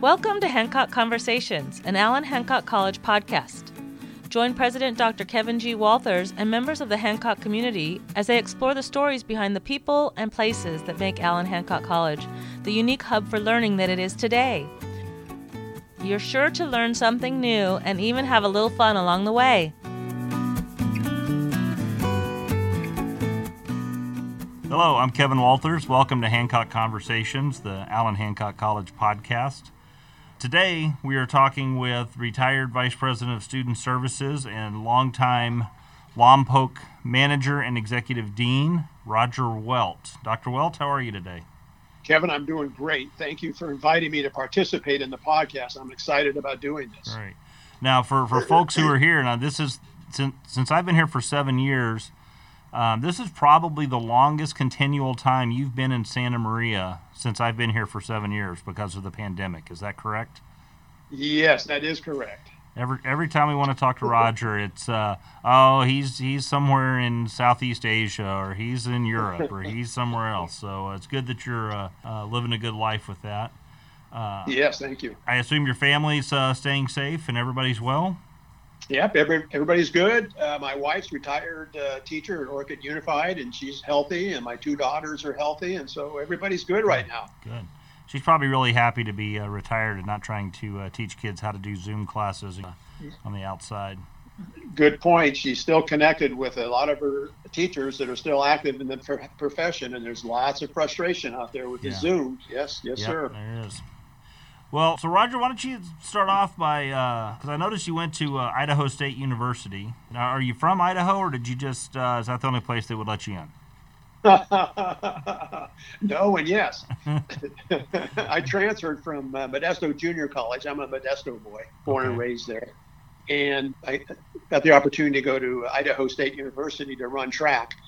Welcome to Hancock Conversations, an Allen Hancock College podcast. Join President Dr. Kevin G. Walthers and members of the Hancock community as they explore the stories behind the people and places that make Allen Hancock College the unique hub for learning that it is today. You're sure to learn something new and even have a little fun along the way. Hello, I'm Kevin Walthers. Welcome to Hancock Conversations, the Allen Hancock College podcast. Today, we are talking with retired Vice President of Student Services and longtime Lompoc Manager and Executive Dean, Roger Welt. Dr. Welt, how are you today? Kevin, I'm doing great. Thank you for inviting me to participate in the podcast. I'm excited about doing this. All right. Now, for, for folks who are here, now this is since, since I've been here for seven years, um, this is probably the longest continual time you've been in Santa Maria since I've been here for seven years because of the pandemic. Is that correct? Yes, that is correct. Every every time we want to talk to Roger, it's uh, oh he's he's somewhere in Southeast Asia or he's in Europe or he's somewhere else. So uh, it's good that you're uh, uh, living a good life with that. Uh, yes, thank you. I assume your family's uh, staying safe and everybody's well. Yep, every, everybody's good. Uh, my wife's retired uh, teacher at Orcutt Unified, and she's healthy, and my two daughters are healthy, and so everybody's good right now. Good. She's probably really happy to be uh, retired and not trying to uh, teach kids how to do Zoom classes uh, on the outside. Good point. She's still connected with a lot of her teachers that are still active in the profession, and there's lots of frustration out there with the. Zoom. Yes, yes, yep, sir. There is. Well, so Roger, why don't you start off by because uh, I noticed you went to uh, Idaho State University. Now, are you from Idaho, or did you just uh, is that the only place they would let you in? no and yes. I transferred from uh, Modesto Junior College. I'm a Modesto boy, born okay. and raised there, and I got the opportunity to go to Idaho State University to run track.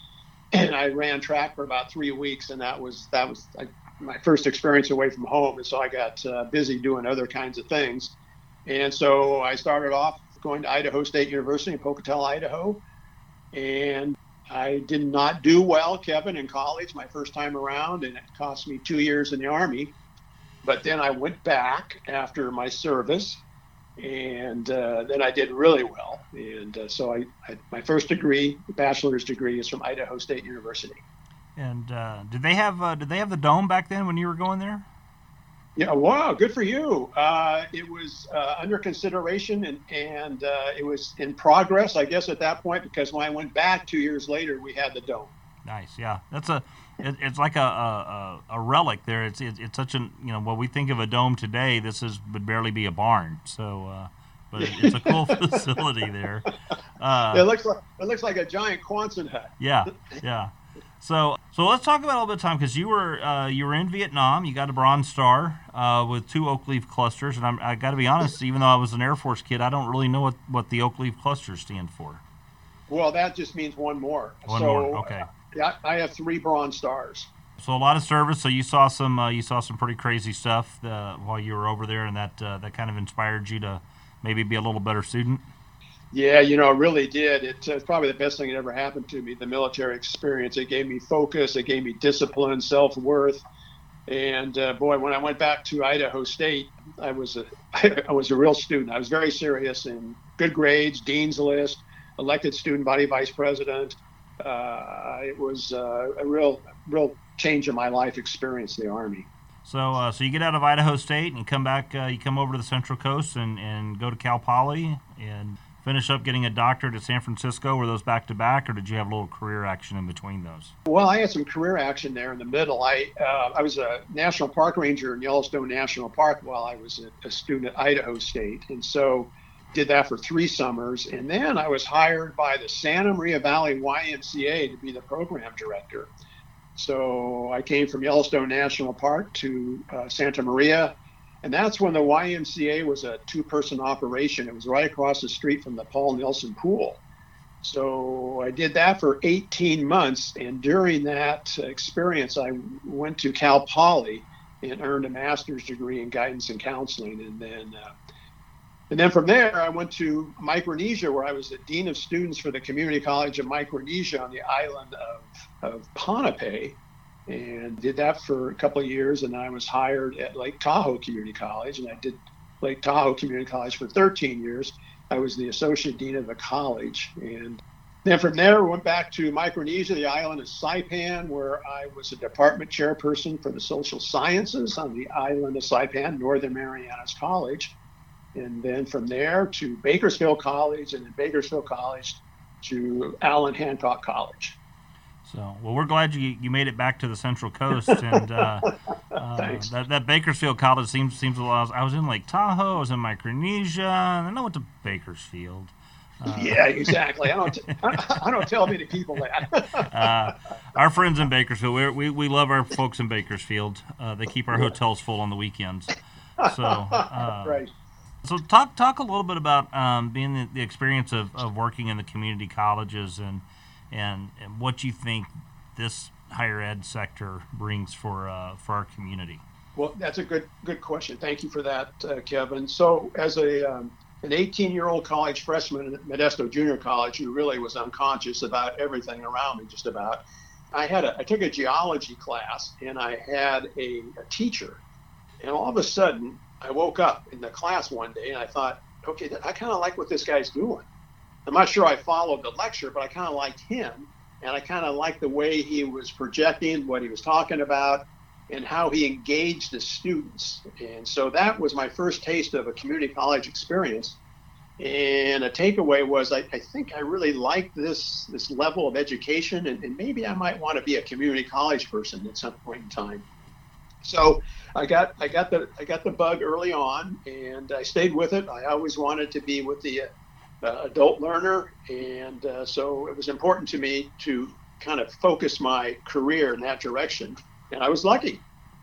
And I ran track for about three weeks, and that was that was I my first experience away from home, and so I got uh, busy doing other kinds of things. And so I started off going to Idaho State University in Pocatello, Idaho, and I did not do well, Kevin, in college my first time around, and it cost me two years in the Army. But then I went back after my service, and uh, then I did really well. And uh, so I, I, my first degree, bachelor's degree, is from Idaho State University. And uh, did they have uh, did they have the dome back then when you were going there? Yeah, wow, good for you. Uh, it was uh, under consideration and and uh, it was in progress, I guess, at that point because when I went back two years later, we had the dome. Nice, yeah. That's a it, it's like a, a, a relic there. It's it, it's such an you know what we think of a dome today. This is would barely be a barn. So. Uh, but it's a cool facility there. Uh, it looks like it looks like a giant Quonset hut. Yeah, yeah. So, so let's talk about a little bit of time because you were uh, you were in Vietnam. You got a Bronze Star uh, with two oak leaf clusters, and I'm, I got to be honest. Even though I was an Air Force kid, I don't really know what, what the oak leaf clusters stand for. Well, that just means one more. One so, more. Okay. Yeah, I have three Bronze Stars. So a lot of service. So you saw some uh, you saw some pretty crazy stuff uh, while you were over there, and that uh, that kind of inspired you to maybe be a little better student. Yeah, you know, it really did. It's uh, probably the best thing that ever happened to me. The military experience. It gave me focus. It gave me discipline, self worth. And uh, boy, when I went back to Idaho State, I was a I was a real student. I was very serious in good grades, dean's list, elected student body vice president. Uh, it was uh, a real real change in my life experience. The Army. So, uh, so you get out of Idaho State and come back. Uh, you come over to the Central Coast and, and go to Cal Poly and finish up getting a doctorate at San Francisco? Were those back to back, or did you have a little career action in between those? Well, I had some career action there in the middle. I uh, I was a national park ranger in Yellowstone National Park while I was a, a student at Idaho State, and so did that for three summers. And then I was hired by the Santa Maria Valley YMCA to be the program director. So I came from Yellowstone National Park to uh, Santa Maria and that's when the YMCA was a two person operation. It was right across the street from the Paul Nelson Pool. So I did that for 18 months. And during that experience, I went to Cal Poly and earned a master's degree in guidance and counseling. And then, uh, and then from there, I went to Micronesia, where I was the dean of students for the Community College of Micronesia on the island of, of Ponape and did that for a couple of years. And I was hired at Lake Tahoe Community College, and I did Lake Tahoe Community College for 13 years. I was the associate dean of the college, and then from there, we went back to Micronesia, the island of Saipan, where I was a department chairperson for the social sciences on the island of Saipan, Northern Marianas College. And then from there to Bakersfield College, and then Bakersfield College to Allen Hancock College. So, well, we're glad you you made it back to the Central Coast, and uh, uh, that, that Bakersfield College seems seems a lot. I was in Lake Tahoe, I was in Micronesia, and then I went to Bakersfield. Uh, yeah, exactly. I don't I, I, don't tell many people that. Uh, our friends in Bakersfield, we we we love our folks in Bakersfield. Uh, they keep our hotels full on the weekends. So uh, right. So talk talk a little bit about um, being the, the experience of, of working in the community colleges and and, and what do you think this higher ed sector brings for uh, for our community. Well, that's a good good question. Thank you for that, uh, Kevin. So, as a um, an 18 year old college freshman at Modesto Junior College who really was unconscious about everything around me, just about, I had a I took a geology class and I had a, a teacher, and all of a sudden I woke up in the class one day and I thought, okay, I kind of like what this guy's doing. I'm not sure I followed the lecture, but I kind of liked him, and I kind of liked the way he was projecting what he was talking about and how he engaged the students. And so that was my first taste of a community college experience. And a takeaway was I, I think I really like this this level of education, and, and maybe I might want to be a community college person at some point in time. So I got I got the I got the bug early on, and I stayed with it. I always wanted to be with the adult learner, and uh, so it was important to me to kind of focus my career in that direction. And I was lucky.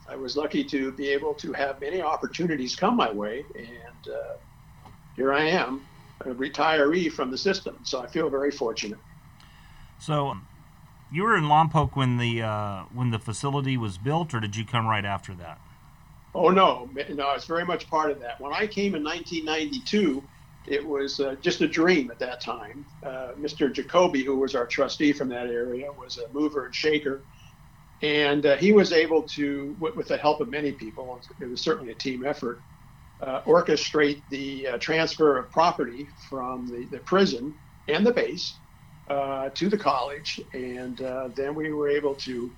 I was lucky to be able to have many opportunities come my way, and uh, here I am, a retiree from the system. So I feel very fortunate. So, you were in Lompoc when the uh, when the facility was built, or did you come right after that? Oh no, no, it's very much part of that. When I came in 1992 it was uh, just a dream at that time. Uh, Mr. Jacoby, who was our trustee from that area, was a mover and shaker. And uh, he was able to, with, the help of many people, it was certainly a team effort, uh, orchestrate the uh, transfer of property from the, the prison and the base uh, to the college. And then we were able to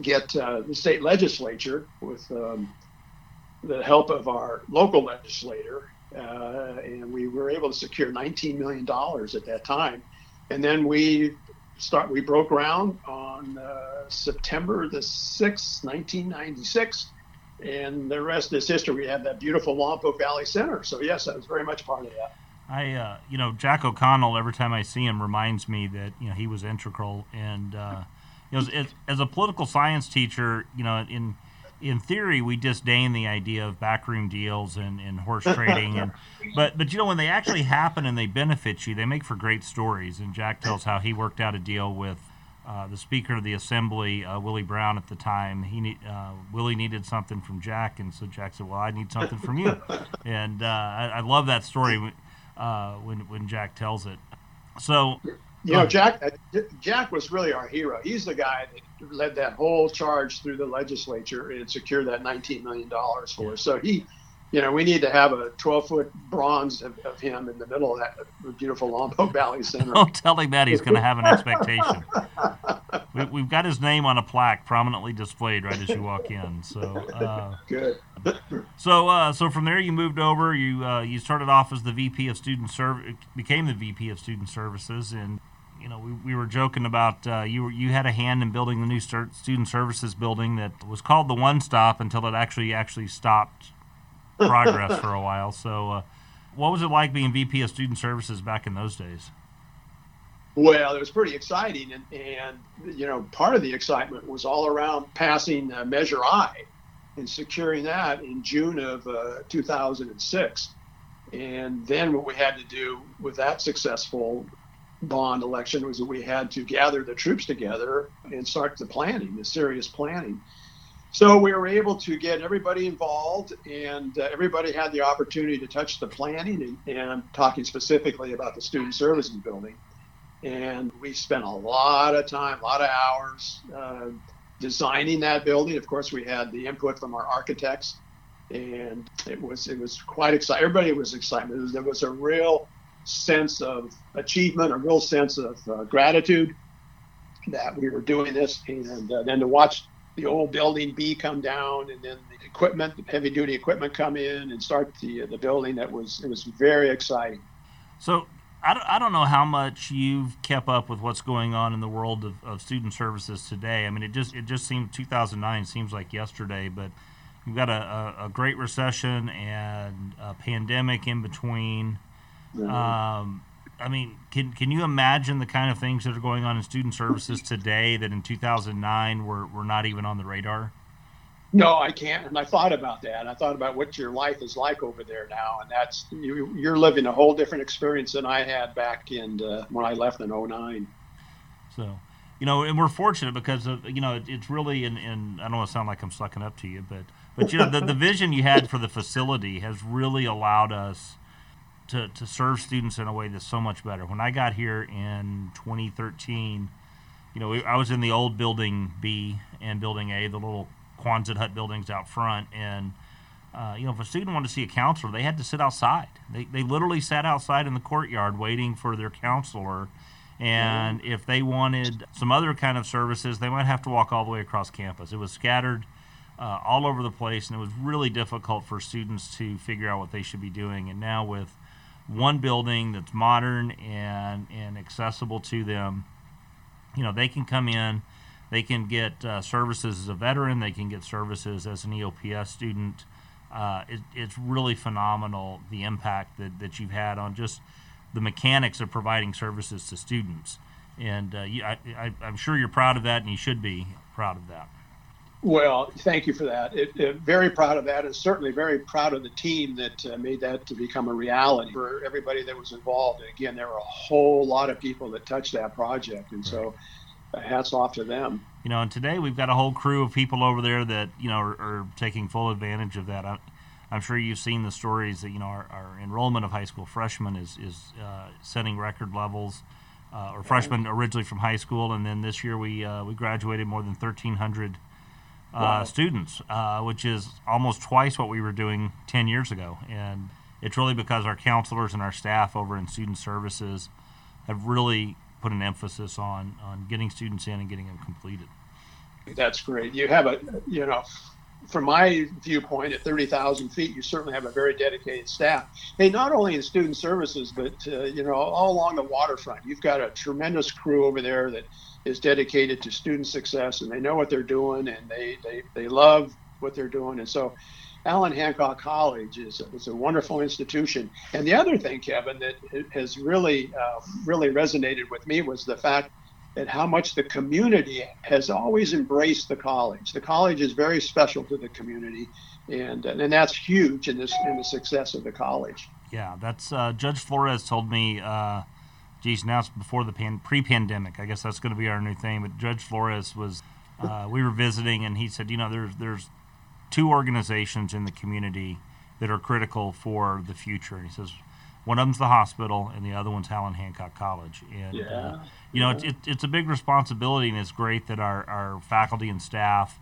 get the state legislature with um, the help of our local legislator uh, and we were able to secure 19 million dollars at that time. And then we start we broke ground on uh, September the 6th, 1996, and the rest is history. We have that beautiful Lompoc Valley Center. So yes, I was very much part of that. I, uh, you know, Jack O'Connell. Every time I see him, reminds me that you know he was integral. And uh, you know, as, as, a political science teacher, you know, in in theory, we disdain the idea of backroom deals and, and horse trading, and but but you know when they actually happen and they benefit you, they make for great stories. And Jack tells how he worked out a deal with uh, the Speaker of the Assembly, uh, Willie Brown, at the time. He need, uh, Willie needed something from Jack, and so Jack said, "Well, I need something from you." and uh, I, I, love that story uh, when when Jack tells it. So you know, Jack uh, Jack was really our hero. He's the guy that led that whole charge through the legislature and secured that 19 million dollars for us. So he, you know, we need to have a 12 foot bronze of, of, him in the middle of that beautiful Lompoc Valley Center. Don't tell him that he's going to have an expectation. we, have got his name on a plaque prominently displayed right as you walk in. So uh, good. so uh, so from there you moved over. You uh, you started off as the VP of Student Service, became the VP of Student Services, and you know, we, we were joking about uh, you you had a hand in building the new student services building that was called the One Stop until it actually actually stopped progress for a while. So, uh, what was it like being VP of Student Services back in those days? Well, it was pretty exciting, and, and you know, part of the excitement was all around passing uh, Measure I and securing that in June of uh, 2006. And then what we had to do with that successful bond election was that we had to gather the troops together and start the planning, the serious planning. So we were able to get everybody involved, and uh, everybody had the opportunity to touch the planning. And, and, I'm talking specifically about the student services building. And we spent a lot of time, a lot of hours, uh, designing that building. Of course, we had the input from our architects, and it was it was quite exciting. Everybody was excited. There was a real sense of achievement, a real sense of uh, gratitude that we were doing this, and uh, then to watch the old building B come down, and then the equipment, the heavy duty equipment, come in and start the uh, the building. That was it was very exciting. So I don't, I don't know how much you've kept up with what's going on in the world of, of student services today. I mean, it just it just seemed 2009 seems like yesterday, but you've got a, a great recession and a pandemic in between. Mm-hmm. Um, I mean, can can you imagine the kind of things that are going on in student services today that in 2009 were, were not even on the radar? No, I can't. And I thought about that. I thought about what your life is like over there now, and that's you, you're living a whole different experience than I had back in uh, when I left in 09. So, you know, and we're fortunate because of you know it, it's really in I don't want to sound like I'm sucking up to you, but but you know the, the vision you had for the facility has really allowed us to to serve students in a way that's so much better. When I got here in 2013, you know, I was in the old building B and building A, the little Quonset hut buildings out front, and uh, you know, if a student wanted to see a counselor, they had to sit outside. They they literally sat outside in the courtyard waiting for their counselor. And mm-hmm. if they wanted some other kind of services, they might have to walk all the way across campus. It was scattered uh, all over the place, and it was really difficult for students to figure out what they should be doing. And now with one building that's modern and and accessible to them, you know, they can come in they can get uh, services as a veteran. They can get services as an EOPS student. Uh, it, it's really phenomenal the impact that, that you've had on just the mechanics of providing services to students. And uh, you, I, am sure you're proud of that, and you should be proud of that. Well, thank you for that. It, it, very proud of that, and certainly very proud of the team that uh, made that to become a reality for everybody that was involved. And again, there were a whole lot of people that touched that project, and so hats off to them. You know, and today we've got a whole crew of people over there that you know are, are taking full advantage of that. I, am sure you've seen the stories that you know our, our enrollment of high school freshmen is is uh, setting record levels. Uh, or freshmen originally from high school, and then this year we uh, we graduated more than 1,300 uh, wow. students, uh, which is almost twice what we were doing 10 years ago. And it's really because our counselors and our staff over in student services have really put an emphasis on on getting students in and getting them completed. That's great. You have a you know from my viewpoint, at 30,000 feet, you certainly have a very dedicated staff. Hey, not only in student services, but uh, you know, all along the waterfront, you've got a tremendous crew over there that is dedicated to student success, and they know what they're doing, and they they, they love what they're doing, and so Allen Hancock College is, is a wonderful institution. And the other thing, Kevin, that has really, uh, really resonated with me was the fact that how much the community has always embraced the college. The college is very special to the community, and and that's huge in this in the success of the college. Yeah, that's uh, Judge Flores told me. Uh, geez, now it's before the pan- pre-pandemic. I guess that's going to be our new thing. But Judge Flores was. Uh, we were visiting, and he said, you know, there's there's two organizations in the community that are critical for the future. And He says one of them's the hospital, and the other one's Allen Hancock College. And yeah. uh, you know, yeah. it's, it's a big responsibility, and it's great that our, our faculty and staff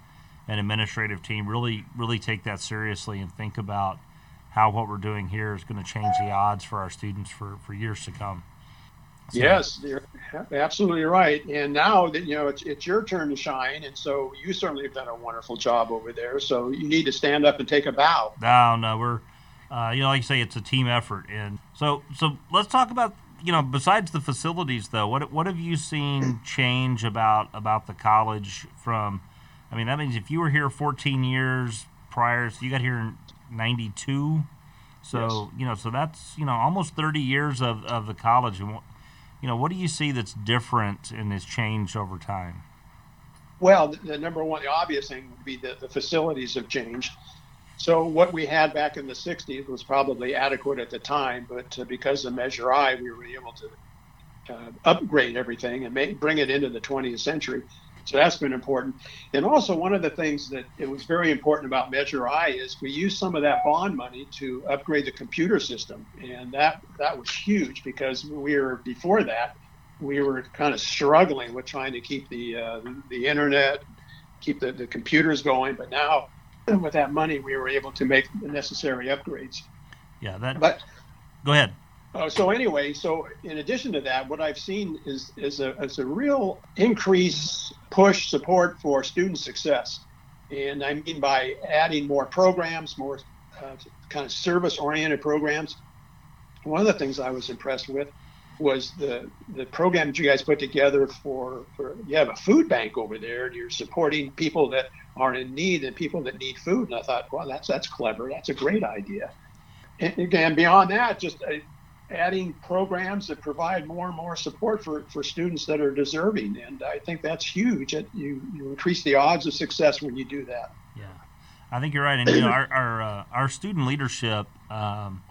and administrative team really really take that seriously and think about how what we're doing here is going to change the odds for our students for, for years to come. So. Yes, you're absolutely right. And now that you know it's it's your turn to shine, and so you certainly have done a wonderful job over there. So you need to stand up and take a bow. No, no, we're uh, you know like you say, it's a team effort. And so so let's talk about you know besides the facilities though, what what have you seen change about about the college from? I mean, that means if you were here 14 years prior, so you got here in '92. So yes. you know, so that's you know almost 30 years of, of the college. And you know, what do you see that's different and has changed over time? Well, the, the number one, the obvious thing would be that the facilities have changed. So what we had back in the 60s was probably adequate at the time, but uh, because of Measure I, we were able to uh, upgrade everything and make, bring it into the 20th century. So that's been important. And also, one of the things that it was very important about Measure I is we used some of that bond money to upgrade the computer system, and that that was huge because we were before that we were kind of struggling with trying to keep the uh, the internet keep the, the computers going. But now, with that money, we were able to make the necessary upgrades. Yeah, that. But go ahead. Uh, so anyway, so in addition to that, what I've seen is is a, is a real increase push support for student success, and I mean by adding more programs, more uh, kind of service oriented programs. One of the things I was impressed with was the the program that you guys put together for, for you have a food bank over there and you're supporting people that are in need and people that need food. And I thought well that's that's clever. That's a great idea. And beyond that just uh, adding programs that provide more and more support for, for students that are deserving. And I think that's huge. It, you you increase the odds of success when you do that. Yeah. I think you're right. And you know our our, uh, our student leadership um,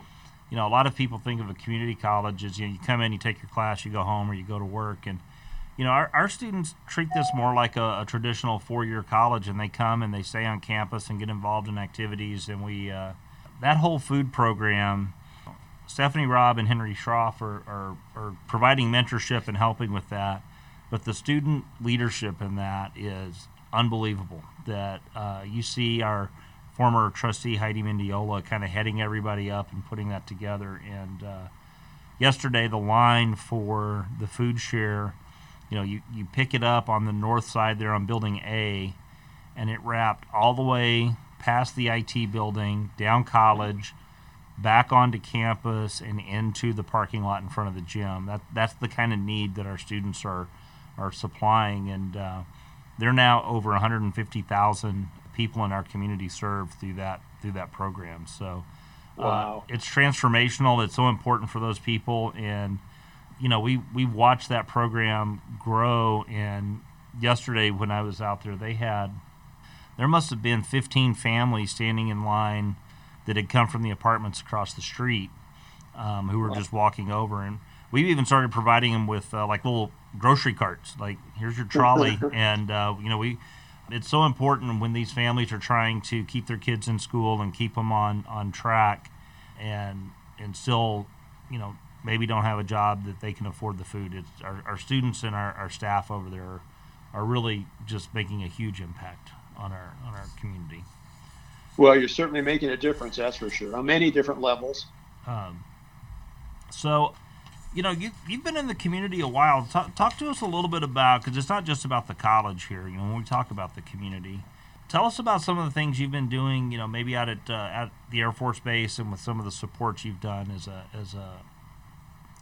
you know, a lot of people think of a community college as you, know, you come in, you take your class, you go home, or you go to work. And, you know, our, our students treat this more like a, a traditional four year college, and they come and they stay on campus and get involved in activities. And we, uh, that whole food program, Stephanie Robb and Henry Schroff are, are, are providing mentorship and helping with that. But the student leadership in that is unbelievable. That uh, you see our former trustee Heidi Mendiola kind of heading everybody up and putting that together. And uh, yesterday, the line for the food share, you know, you, you pick it up on the north side there on Building A, and it wrapped all the way past the IT building, down college, back onto campus, and into the parking lot in front of the gym. That that's the kind of need that our students are are supplying, and uh, they're now over 150,000 people in our community served through that through that program. So uh, wow. it's transformational. It's so important for those people, and you know we we watched that program grow. And yesterday when I was out there, they had there must have been 15 families standing in line that had come from the apartments across the street um, who were wow. just walking over and we've even started providing them with uh, like little grocery carts like here's your trolley and uh, you know we it's so important when these families are trying to keep their kids in school and keep them on, on track and and still, you know, maybe don't have a job that they can afford the food. It's our, our students and our, our staff over there are, are really just making a huge impact on our on our community. Well, you're certainly making a difference, that's for sure, on many different levels. Um, so you know, you, you've been in the community a while. Talk, talk to us a little bit about, because it's not just about the college here, you know, when we talk about the community. Tell us about some of the things you've been doing, you know, maybe out at, uh, at the Air Force Base and with some of the supports you've done as a, as a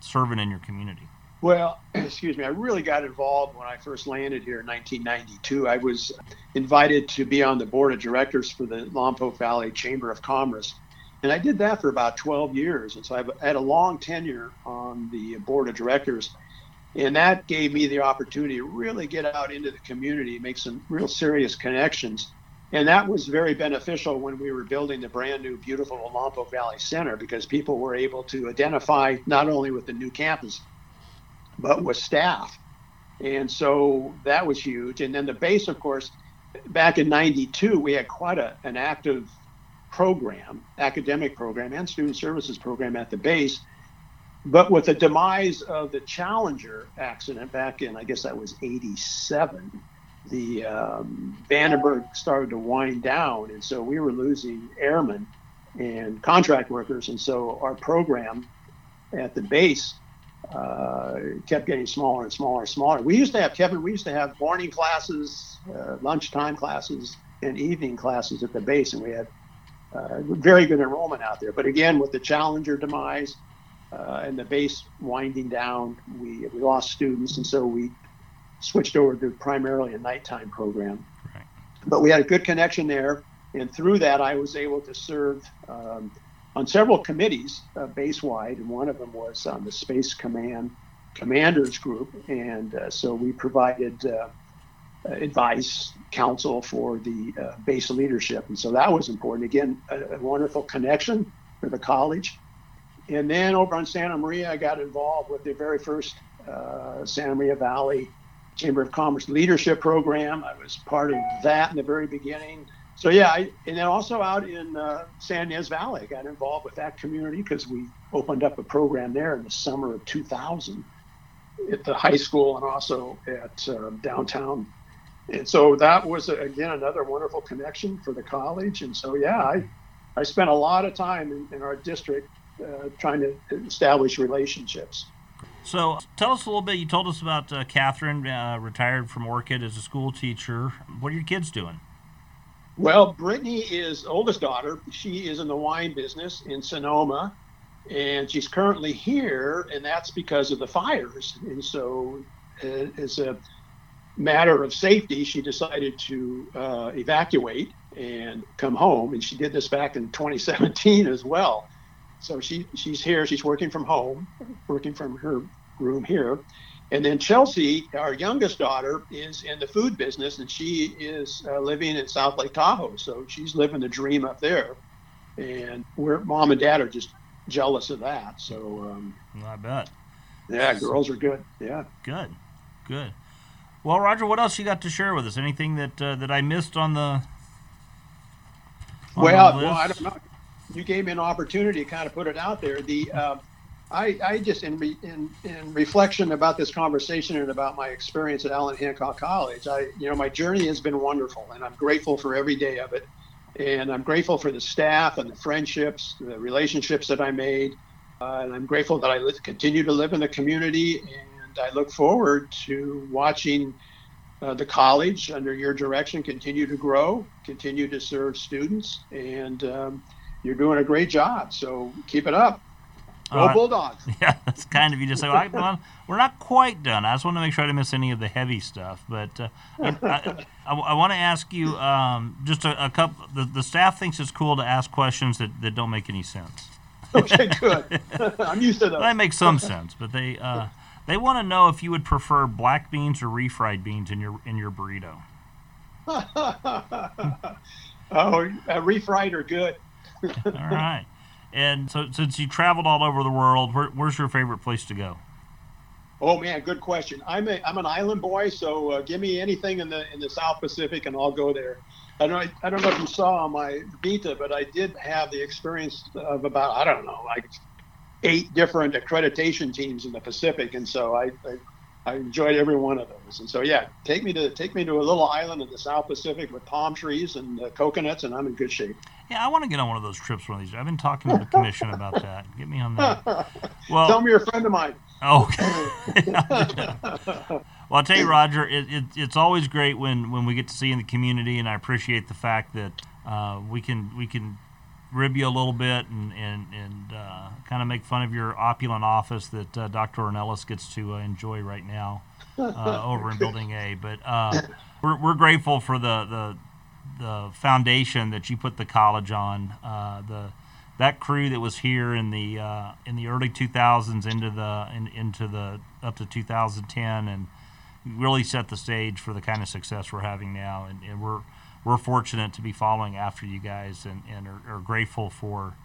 servant in your community. Well, excuse me, I really got involved when I first landed here in 1992. I was invited to be on the board of directors for the Lompoc Valley Chamber of Commerce and I did that for about 12 years. And so I've had a long tenure on the board of directors. And that gave me the opportunity to really get out into the community, make some real serious connections. And that was very beneficial when we were building the brand new, beautiful Lompoc Valley Center because people were able to identify not only with the new campus, but with staff. And so that was huge. And then the base, of course, back in 92, we had quite a, an active program, academic program, and student services program at the base. But with the demise of the Challenger accident back in, I guess that was 87, the um, Vandenberg started to wind down. And so we were losing airmen and contract workers. And so our program at the base uh, kept getting smaller and smaller and smaller. We used to have, Kevin, we used to have morning classes, uh, lunchtime classes, and evening classes at the base. And we had uh, very good enrollment out there. But again, with the Challenger demise uh, and the base winding down, we, we lost students, and so we switched over to primarily a nighttime program. Right. But we had a good connection there, and through that, I was able to serve um, on several committees uh, base wide, and one of them was on the Space Command Commanders Group, and uh, so we provided uh, uh, advice, counsel for the uh, base leadership. And so that was important. Again, a, a, wonderful connection for the college. And then over on Santa Maria, I got involved with the very first uh, Santa Maria Valley Chamber of Commerce leadership program. I was part of that in the very beginning. So yeah, I, and then also out in uh, Santa Ynez Valley, I got involved with that community because we opened up a program there in the summer of 2000 at the high school and also at uh, downtown and so that was again another wonderful connection for the college. And so yeah, I I spent a lot of time in, in our district uh, trying to establish relationships. So tell us a little bit. You told us about uh, Catherine, uh, retired from Orcutt as a school teacher. What are your kids doing? Well, Brittany is oldest daughter. She is in the wine business in Sonoma, and she's currently here, and that's because of the fires. And so, uh, as a matter of safety, she decided to uh, evacuate and come home. And she did this back in 2017 as well. So she she's here. She's working from home, working from her room here. And then Chelsea, our youngest daughter, is in the food business, and she is uh, living in South Lake Tahoe. So she's living the dream up there. And we're mom and dad are just jealous of that. So um, I bet. Yeah, girls are good. Yeah. Good. Good. Well, Roger, what else you got to share with us? Anything that uh, that I missed on the? On well, the well, I don't know. You gave me an opportunity to kind of put it out there. The uh, I, I just in, re, in in reflection about this conversation and about my experience at Allen Hancock College, I you know my journey has been wonderful, and I'm grateful for every day of it, and I'm grateful for the staff and the friendships, the relationships that I made, uh, and I'm grateful that I li- continue to live in the community, and I look forward to watching. Uh, the college under your direction continue to grow, continue to serve students, and um, you're doing a great job. So keep it up. Go uh, Bulldogs. Yeah, that's kind of you just say, well, well, we're not quite done. I just want to make sure I didn't miss any of the heavy stuff. But uh, I, I, I, want to ask you um, just a, a couple. The, the staff thinks it's cool to ask questions that, that don't make any sense. Okay, good. I'm used to those. That makes some sense, but they uh, they want to know if you would prefer black beans or refried beans in your in your burrito. oh, refried are good. All right. And so, since you traveled all over the world, where, where's your favorite place to go? Oh man, good question. I'm a I'm an island boy, so uh, give me anything in the in the South Pacific, and I'll go there. I don't I don't know if you saw my Vita, but I did have the experience of about I don't know like eight different accreditation teams in the Pacific, and so I, I I enjoyed every one of those. And so, yeah, take me to take me to a little island in the South Pacific with palm trees and uh, coconuts, and I'm in good shape. Yeah, I want to get on one of those trips one of these. Days. I've been talking to the commission about that. Get me on that. Well, tell me you're a friend of mine. Okay. well, I'll tell you, Roger, it, it, it's always great when, when we get to see in the community, and I appreciate the fact that uh, we can we can rib you a little bit and and and uh, kind of make fun of your opulent office that uh, Dr. Ornelas gets to uh, enjoy right now uh, over in Building A. But uh, we're we're grateful for the the the foundation that you put the college on. Uh, the that crew that was here in the in the early 2000s into the in, into the up to 2010 and really set the stage for the kind of success we're having now and, and we're we're fortunate to be following after you guys and, and are, are grateful for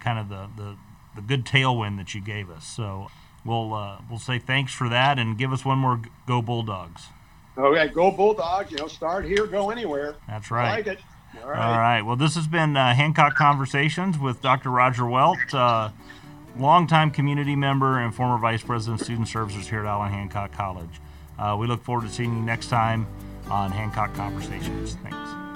kind of the, the, the, good tailwind that you gave us. So we'll uh, we'll say thanks for that and give us one more go Bulldogs. Okay, go Bulldogs. You know, start here, go anywhere. That's right. Like it. All right. All right. Well, this has been uh, Hancock Conversations with Dr. Roger Welt, uh, longtime community member and former vice president of student services here at Allen Hancock College. Uh, we look forward to seeing you next time on Hancock Conversations. Thanks.